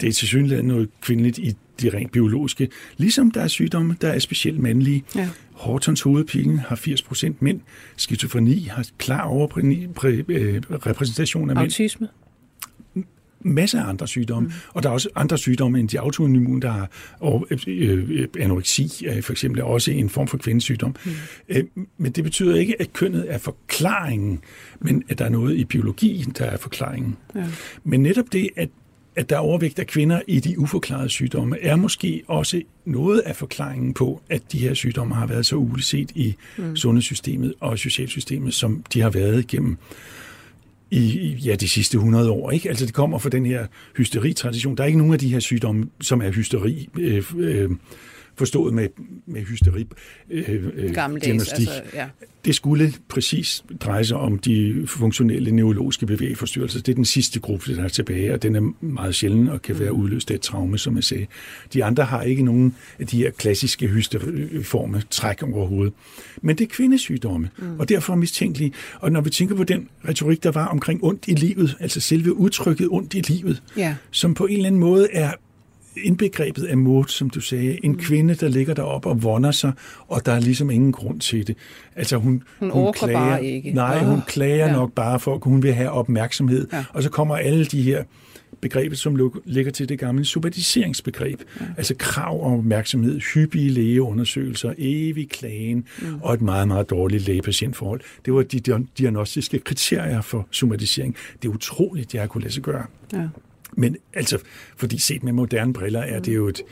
Det er til synligheden noget kvindeligt i de rent biologiske. Ligesom der er sygdomme, der er specielt mandlige. Ja. Hortons hovedpine har 80% mænd. Skizofreni har klar overrepræsentation af mænd. Autisme masser af andre sygdomme, mm. og der er også andre sygdomme end de autoimmune, der har og, øh, øh, anoreksi øh, for eksempel er også en form for kvindesygdom. Mm. Øh, men det betyder ikke, at kønnet er forklaringen, men at der er noget i biologien, der er forklaringen. Ja. Men netop det, at at der er overvægt af kvinder i de uforklarede sygdomme, er måske også noget af forklaringen på, at de her sygdomme har været så uleset i mm. sundhedssystemet og socialsystemet, som de har været gennem i ja, de sidste 100 år. Ikke? Altså det kommer fra den her hysteritradition. Der er ikke nogen af de her sygdomme, som er hysteri, øh, øh, forstået med, med hysteri øh, øh, diagnostik. Altså, ja. Det skulle præcis dreje sig om de funktionelle neurologiske bevægeforstyrrelser. Det er den sidste gruppe, der er tilbage, og den er meget sjælden og kan være mm. udløst af et traume, som jeg sagde. De andre har ikke nogen af de her klassiske hysteriforme træk overhovedet. Men det er kvindesygdomme, mm. og derfor mistænkelige. Og når vi tænker på den retorik, der var omkring ondt i livet, altså selve udtrykket ondt i livet, ja. som på en eller anden måde er indbegrebet af mod, som du sagde. En mm. kvinde, der ligger deroppe og vonder sig, og der er ligesom ingen grund til det. Altså hun, hun, hun klager, bare ikke. Nej, oh. hun klager ja. nok bare for, at hun vil have opmærksomhed. Ja. Og så kommer alle de her begreber, som ligger til det gamle somatiseringsbegreb. Ja. Altså krav om opmærksomhed, hyppige lægeundersøgelser, evig klagen mm. og et meget, meget dårligt læge-patientforhold. Det var de diagnostiske kriterier for somatisering. Det er utroligt, det har kunne lade sig gøre. Ja. Men altså, fordi set med moderne briller er det jo et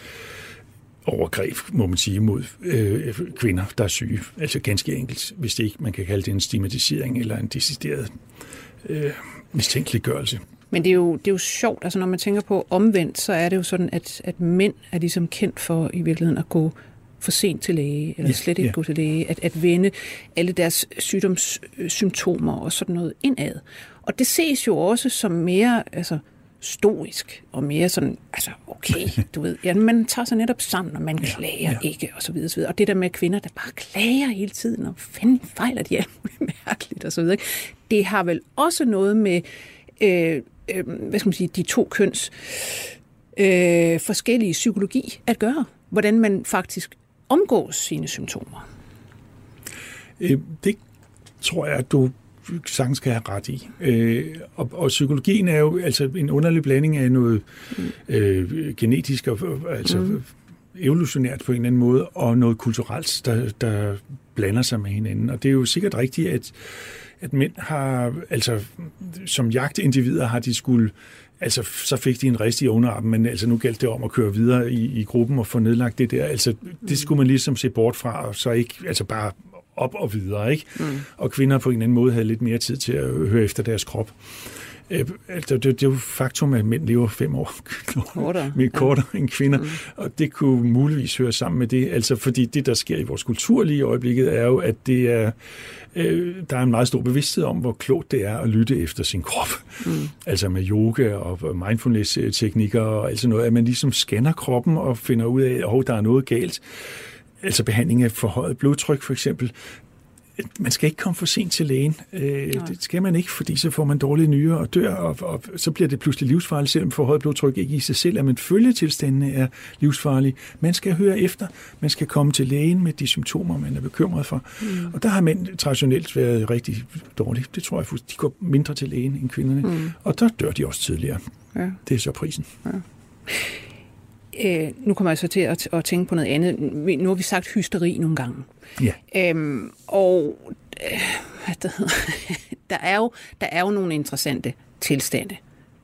overgreb, må man sige, mod øh, kvinder, der er syge. Altså ganske enkelt, hvis det ikke man kan kalde det en stigmatisering eller en decideret øh, mistænkeliggørelse. Men det er, jo, det er jo sjovt, altså når man tænker på omvendt, så er det jo sådan, at, at mænd er ligesom kendt for i virkeligheden at gå for sent til læge, eller ja, slet ikke ja. gå til læge, at, at vende alle deres sygdomssymptomer og sådan noget indad. Og det ses jo også som mere altså, stoisk og mere sådan, altså okay, du ved, ja, man tager sig netop sammen, og man klager ja. ikke, og så videre, så videre. Og det der med kvinder, der bare klager hele tiden, og fanden fejler de alt muligt mærkeligt, og så videre. Det har vel også noget med, øh, øh, hvad skal man sige, de to køns øh, forskellige psykologi at gøre. Hvordan man faktisk omgås sine symptomer. Øh, det tror jeg, at du sagtens skal have ret i. Øh, og, og psykologien er jo altså en underlig blanding af noget mm. øh, genetisk og altså mm. evolutionært på en eller anden måde, og noget kulturelt, der, der blander sig med hinanden. Og det er jo sikkert rigtigt, at, at mænd har, altså som jagtindivider har de skulle Altså, så fik de en rest i underarmen, men altså, nu galt det om at køre videre i, i gruppen og få nedlagt det der. Altså, det skulle man ligesom se bort fra, og så ikke altså bare op og videre, ikke? Mm. Og kvinder på en eller anden måde havde lidt mere tid til at høre efter deres krop. Øh, altså, det, det er jo faktum, at mænd lever fem år kortere, mere kortere ja. end kvinder, mm. og det kunne muligvis høre sammen med det, altså fordi det, der sker i vores kultur lige i øjeblikket, er jo, at det er, øh, der er en meget stor bevidsthed om, hvor klogt det er at lytte efter sin krop. Mm. Altså med yoga og mindfulness-teknikker og altså noget, at man ligesom scanner kroppen og finder ud af, at oh, der er noget galt altså behandling af forhøjet blodtryk for eksempel, man skal ikke komme for sent til lægen. Øh, det skal man ikke, fordi så får man dårlige nyrer og dør, og, og så bliver det pludselig livsfarligt, selvom forhøjet blodtryk ikke i sig selv, at man følger tilstandene er livsfarlige. Man skal høre efter, man skal komme til lægen med de symptomer, man er bekymret for. Mm. Og der har mænd traditionelt været rigtig dårlige. Det tror jeg, de går mindre til lægen end kvinderne. Mm. Og der dør de også tidligere. Ja. Det er så prisen. Ja. Øh, nu kommer jeg så til at, at tænke på noget andet. Nu har vi sagt hysteri nogle gange. Ja. Øhm, og øh, hvad det der, er jo, der er jo nogle interessante tilstande,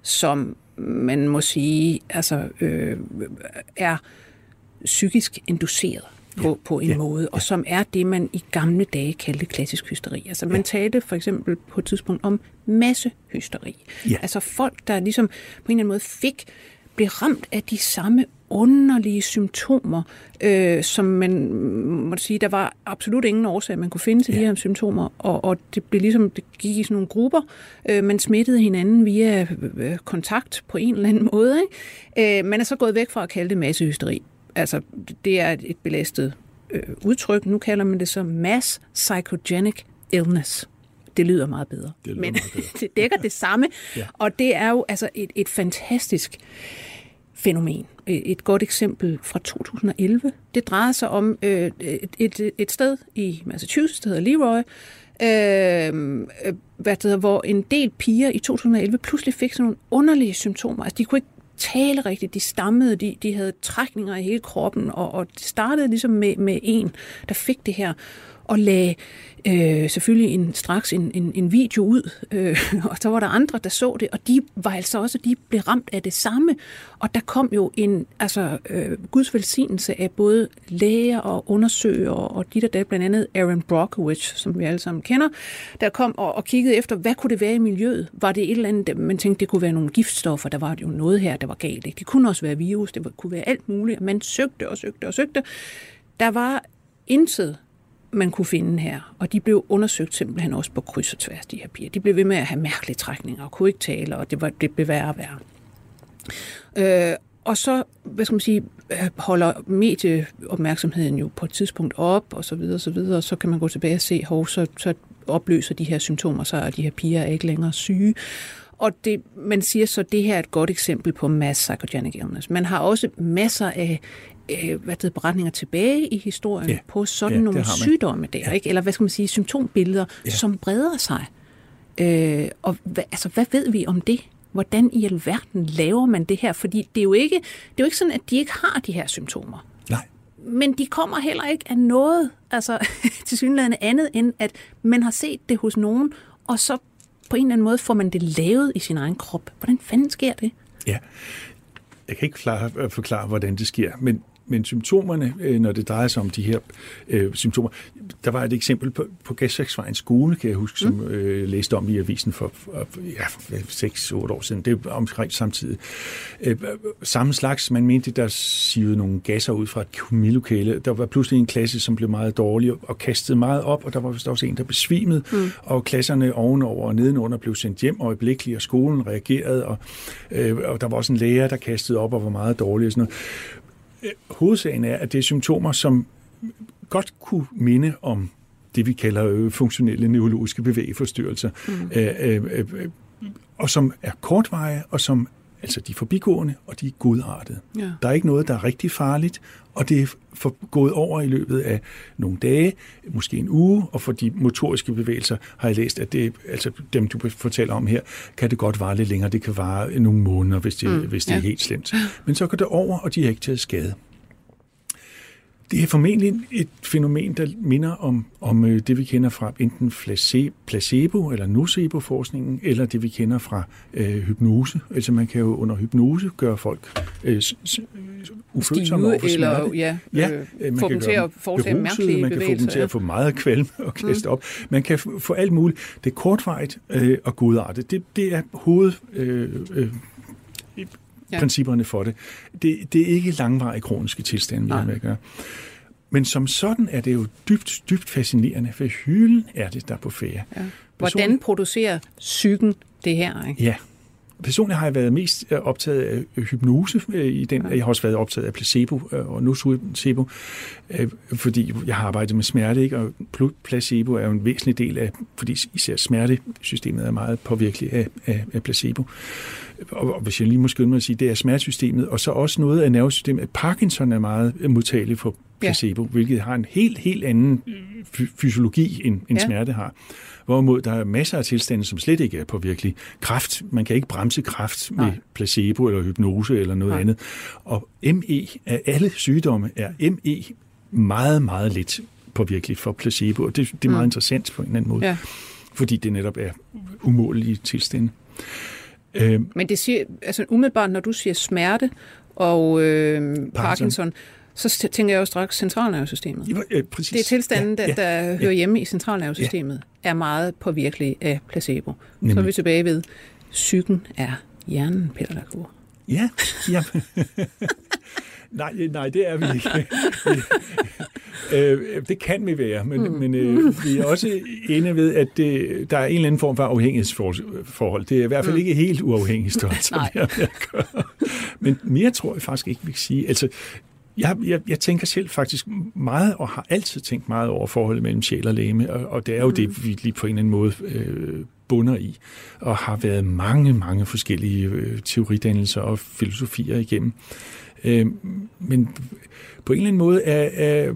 som man må sige altså, øh, er psykisk induceret på, ja. på en ja. måde, og som er det, man i gamle dage kaldte klassisk hysteri. Altså man ja. talte for eksempel på et tidspunkt om massehysteri. Ja. Altså folk, der ligesom på en eller anden måde fik blev ramt af de samme underlige symptomer, øh, som man må sige, der var absolut ingen årsag, man kunne finde til ja. de her symptomer, og, og det blev ligesom, det gik i sådan nogle grupper, øh, man smittede hinanden via øh, kontakt på en eller anden måde. Ikke? Øh, man er så gået væk fra at kalde det massehysteri. Altså, det er et belastet øh, udtryk. Nu kalder man det så mass psychogenic illness. Det lyder meget bedre. Det lyder Men meget bedre. det dækker det samme, ja. og det er jo altså et, et fantastisk fænomen. Øh, et godt eksempel fra 2011. Det drejer sig om øh, et, et, et sted i Massachusetts, der hedder Leroy, øh, hvad det hedder, hvor en del piger i 2011 pludselig fik sådan nogle underlige symptomer. Altså, de kunne ikke tale rigtigt, de stammede, de, de havde trækninger i hele kroppen, og, og det startede ligesom med, med en, der fik det her og lagde øh, selvfølgelig en, straks en, en, en video ud, øh, og så var der andre, der så det, og de var altså også, de blev ramt af det samme. Og der kom jo en altså, øh, guds velsignelse af både læger og undersøgere, og de der, der blandt andet Aaron Brockovich, som vi alle sammen kender, der kom og, og kiggede efter, hvad kunne det være i miljøet? Var det et eller andet, man tænkte, det kunne være nogle giftstoffer, der var jo noget her, der var galt. Ikke? Det kunne også være virus, det kunne være alt muligt, man søgte og søgte og søgte. Der var intet man kunne finde her. Og de blev undersøgt simpelthen også på kryds og tværs, de her piger. De blev ved med at have mærkelige trækninger og kunne ikke tale, og det, var, det blev værre og værre. Øh, og så, hvad skal man sige, holder medieopmærksomheden jo på et tidspunkt op, og så videre, og så videre, og så kan man gå tilbage og se, hov, så, så opløser de her symptomer sig, og de her piger er ikke længere syge. Og det, man siger så, at det her er et godt eksempel på mass psychogenic illness. Man har også masser af øh, hvad det, beretninger tilbage i historien ja. på sådan ja, nogle sygdomme der, ja. ikke? eller hvad skal man sige, symptombilleder, ja. som breder sig. Øh, og hvad, altså, hvad ved vi om det? Hvordan i alverden laver man det her? Fordi det er jo ikke, det er jo ikke sådan, at de ikke har de her symptomer. Nej. Men de kommer heller ikke af noget, altså til synligheden andet, end at man har set det hos nogen, og så på en eller anden måde får man det lavet i sin egen krop. Hvordan fanden sker det? Ja, jeg kan ikke forklare, forklare hvordan det sker, men men symptomerne, øh, når det drejer sig om de her øh, symptomer, der var et eksempel på, på Gasværksvejens skole, kan jeg huske, som mm. øh, læste om i avisen for, for ja, 6-8 år siden. Det er omkring samtidig. Øh, samme slags, man mente, der sivede nogle gasser ud fra et kemilokale. Der var pludselig en klasse, som blev meget dårlig og kastede meget op, og der var vist også en, der besvimede, mm. og klasserne ovenover og nedenunder blev sendt hjem øjeblikkeligt, og skolen reagerede, og, øh, og der var også en lærer, der kastede op og var meget dårlig og sådan noget hovedsagen er, at det er symptomer, som godt kunne minde om det, vi kalder øh, funktionelle neurologiske bevægeforstyrrelser, mm. øh, øh, øh, og som er kortveje, og som altså de er forbigående, og de er godartede. Ja. Der er ikke noget, der er rigtig farligt, og det er for, gået over i løbet af nogle dage, måske en uge, og for de motoriske bevægelser har jeg læst, at det, altså dem, du fortæller om her, kan det godt vare lidt længere. Det kan vare nogle måneder, hvis det, mm, hvis det ja. er helt slemt. Men så går det over, og de har ikke taget skade. Det er formentlig et fænomen, der minder om, om øh, det, vi kender fra enten placebo- eller nocebo-forskningen, eller det, vi kender fra øh, hypnose. Altså man kan jo under hypnose gøre folk øh, ufølsomme over for eller, smerte. Ja, ja, øh, man få kan dem til at foretage mærkelige Man kan få dem til at få meget kvalm og kaste mm. op. Man kan få alt muligt. Det er kortvarigt øh, og godartet. Det, det er hoved... Øh, øh, ja. principperne for det. det. Det er ikke langvarige kroniske tilstande, vi har med at gøre. Men som sådan er det jo dybt, dybt fascinerende, for hylden er det, der er på færre. Ja. Hvordan producerer psyken det her? Ikke? Ja, Personligt har jeg været mest øh, optaget af øh, hypnose øh, i den. Jeg har også været optaget af placebo og nocebo, fordi jeg har arbejdet med smerte, ikke? og placebo er jo en væsentlig del af, fordi især smertesystemet er meget påvirkeligt af, af, af placebo. Og, og hvis jeg lige må skynde mig at sige, det er smertesystemet, og så også noget af nervesystemet. Parkinson er meget modtagelig for placebo, ja. hvilket har en helt, helt anden fysiologi, end, end ja. smerte har. Hvorimod der er masser af tilstande, som slet ikke er påvirkelige. Kraft, man kan ikke bremse kraft med Nej. placebo eller hypnose eller noget Nej. andet. Og ME af alle sygdomme er ME meget, meget lidt påvirkeligt for placebo, og det, det er meget mm. interessant på en eller anden måde, ja. fordi det netop er umålige tilstande. Øh, Men det siger, altså umiddelbart, når du siger smerte og øh, Parkinson, Parkinson så tænker jeg jo straks centralnervesystemet. Ja, præcis. Det er tilstanden, ja, ja, der, der ja, hører hjemme i centralnervesystemet, ja. er meget påvirkelig af placebo. Nemlig. Så er vi tilbage ved, psyken er hjernen, Peter Lacour. Ja, ja. nej, nej, det er vi ikke. øh, det kan vi være, men, mm. men øh, vi er også inde ved, at det, der er en eller anden form for afhængighedsforhold. Det er i hvert fald mm. ikke helt uafhængigt, som vi har med at gøre. Men mere tror jeg faktisk ikke, vi kan sige. Altså, jeg, jeg, jeg tænker selv faktisk meget, og har altid tænkt meget over forholdet mellem sjæl og læme, og, og det er jo mm. det, vi lige på en eller anden måde øh, bunder i, og har været mange, mange forskellige øh, teoridannelser og filosofier igennem. Øh, men på en eller anden måde er, er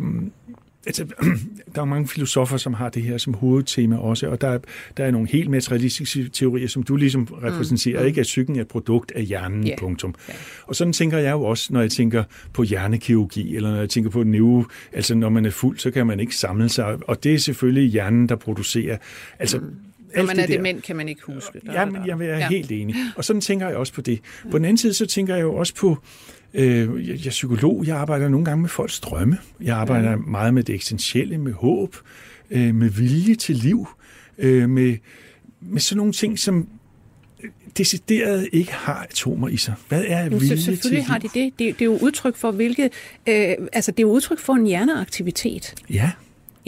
altså, der er mange filosofer, som har det her som hovedtema også, og der, der er nogle helt materialistiske teorier, som du ligesom repræsenterer, mm. ikke? At psyken er et produkt af hjernen, yeah. punktum. Yeah. Og sådan tænker jeg jo også, når jeg tænker på hjernekirurgi, eller når jeg tænker på neuro, altså når man er fuld, så kan man ikke samle sig, og det er selvfølgelig hjernen, der producerer, altså mm. Når man er dement, kan man ikke huske det. Ja, men jeg er ja. helt enig. Og sådan tænker jeg også på det. På den anden side, så tænker jeg jo også på, Øh, jeg er psykolog, jeg arbejder nogle gange med folks drømme. Jeg arbejder ja. meget med det eksistentielle, med håb, øh, med vilje til liv, øh, med, med sådan nogle ting, som decideret ikke har atomer i sig. Hvad er vilje til Selvfølgelig har de det. det. Det er jo udtryk for, hvilke, øh, altså det er jo udtryk for en hjerneaktivitet. Ja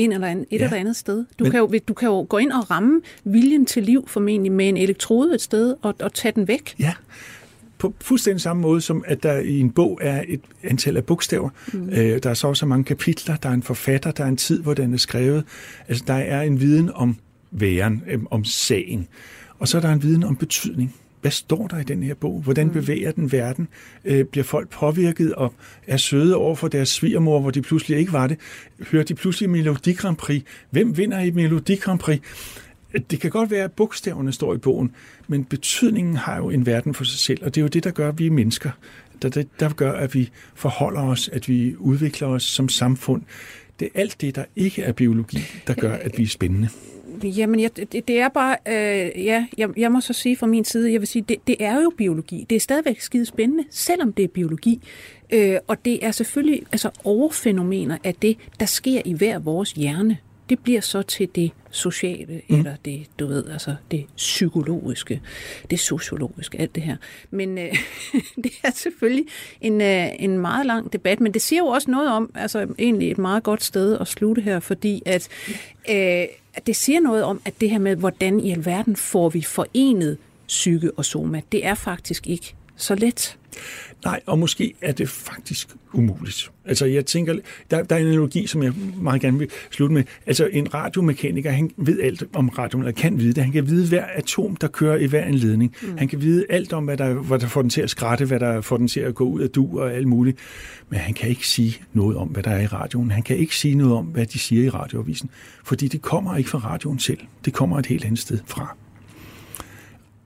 en eller anden, et ja. eller andet sted. Du, Men, kan jo, du kan jo gå ind og ramme viljen til liv formentlig med en elektrode et sted og, og tage den væk. Ja, på fuldstændig samme måde som, at der i en bog er et antal af bogstaver. Mm. Øh, der er så også mange kapitler, der er en forfatter, der er en tid, hvor den er skrevet. Altså, der er en viden om væren, øh, om sagen. Og så er der en viden om betydning. Hvad står der i den her bog? Hvordan mm. bevæger den verden? Øh, bliver folk påvirket og er søde over for deres svigermor, hvor de pludselig ikke var det? Hører de pludselig Melodi Grand Prix? Hvem vinder i Melodi Grand Prix? Det kan godt være, at bogstaverne står i bogen, men betydningen har jo en verden for sig selv, og det er jo det, der gør, at vi er mennesker. Der, der, der gør, at vi forholder os, at vi udvikler os som samfund. Det er alt det, der ikke er biologi, der gør, at vi er spændende. Jamen, jeg, det, det er bare, øh, ja, jeg, jeg må så sige fra min side, jeg vil sige, det, det er jo biologi. Det er stadigvæk skide spændende, selvom det er biologi. Øh, og det er selvfølgelig altså overfænomener af det, der sker i hver vores hjerne det bliver så til det sociale, mm. eller det, du ved, altså det psykologiske, det sociologiske, alt det her. Men øh, det er selvfølgelig en, øh, en meget lang debat, men det siger jo også noget om, altså egentlig et meget godt sted at slutte her, fordi at, øh, det siger noget om, at det her med, hvordan i alverden får vi forenet psyke og soma, det er faktisk ikke så let. Nej, og måske er det faktisk umuligt. Altså, jeg tænker, der, der er en analogi, som jeg meget gerne vil slutte med. Altså, en radiomekaniker, han ved alt om radioen, eller kan vide det. Han kan vide hver atom, der kører i hver en ledning. Mm. Han kan vide alt om, hvad der, hvad der får den til at skratte, hvad der får den til at gå ud af du og alt muligt. Men han kan ikke sige noget om, hvad der er i radioen. Han kan ikke sige noget om, hvad de siger i radioavisen. Fordi det kommer ikke fra radioen selv. Det kommer et helt andet sted fra.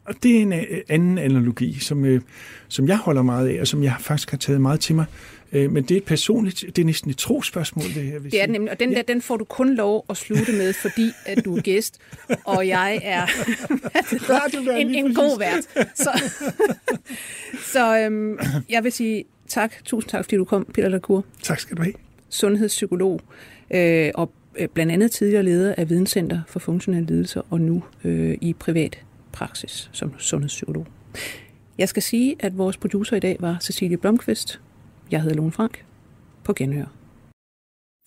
Og det er en øh, anden analogi, som, øh, som jeg holder meget af, og som jeg faktisk har taget meget til mig. Øh, men det er et personligt, det er næsten et trospørgsmål, det her. Det er det nemlig, og den ja. der, den får du kun lov at slutte med, fordi at du er gæst, og jeg er en, en god vært. Så, så øhm, jeg vil sige tak, tusind tak, fordi du kom, Peter Lacour. Tak skal du have. Sundhedspsykolog, øh, og blandt andet tidligere leder af Videnscenter for Funktionelle Lidelser, og nu øh, i privat praksis som sundhedspsykolog. Jeg skal sige, at vores producer i dag var Cecilie Blomqvist. Jeg hedder Lone Frank. På genhør.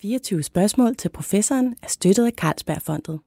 24 spørgsmål til professoren er støttet af Carlsbergfondet.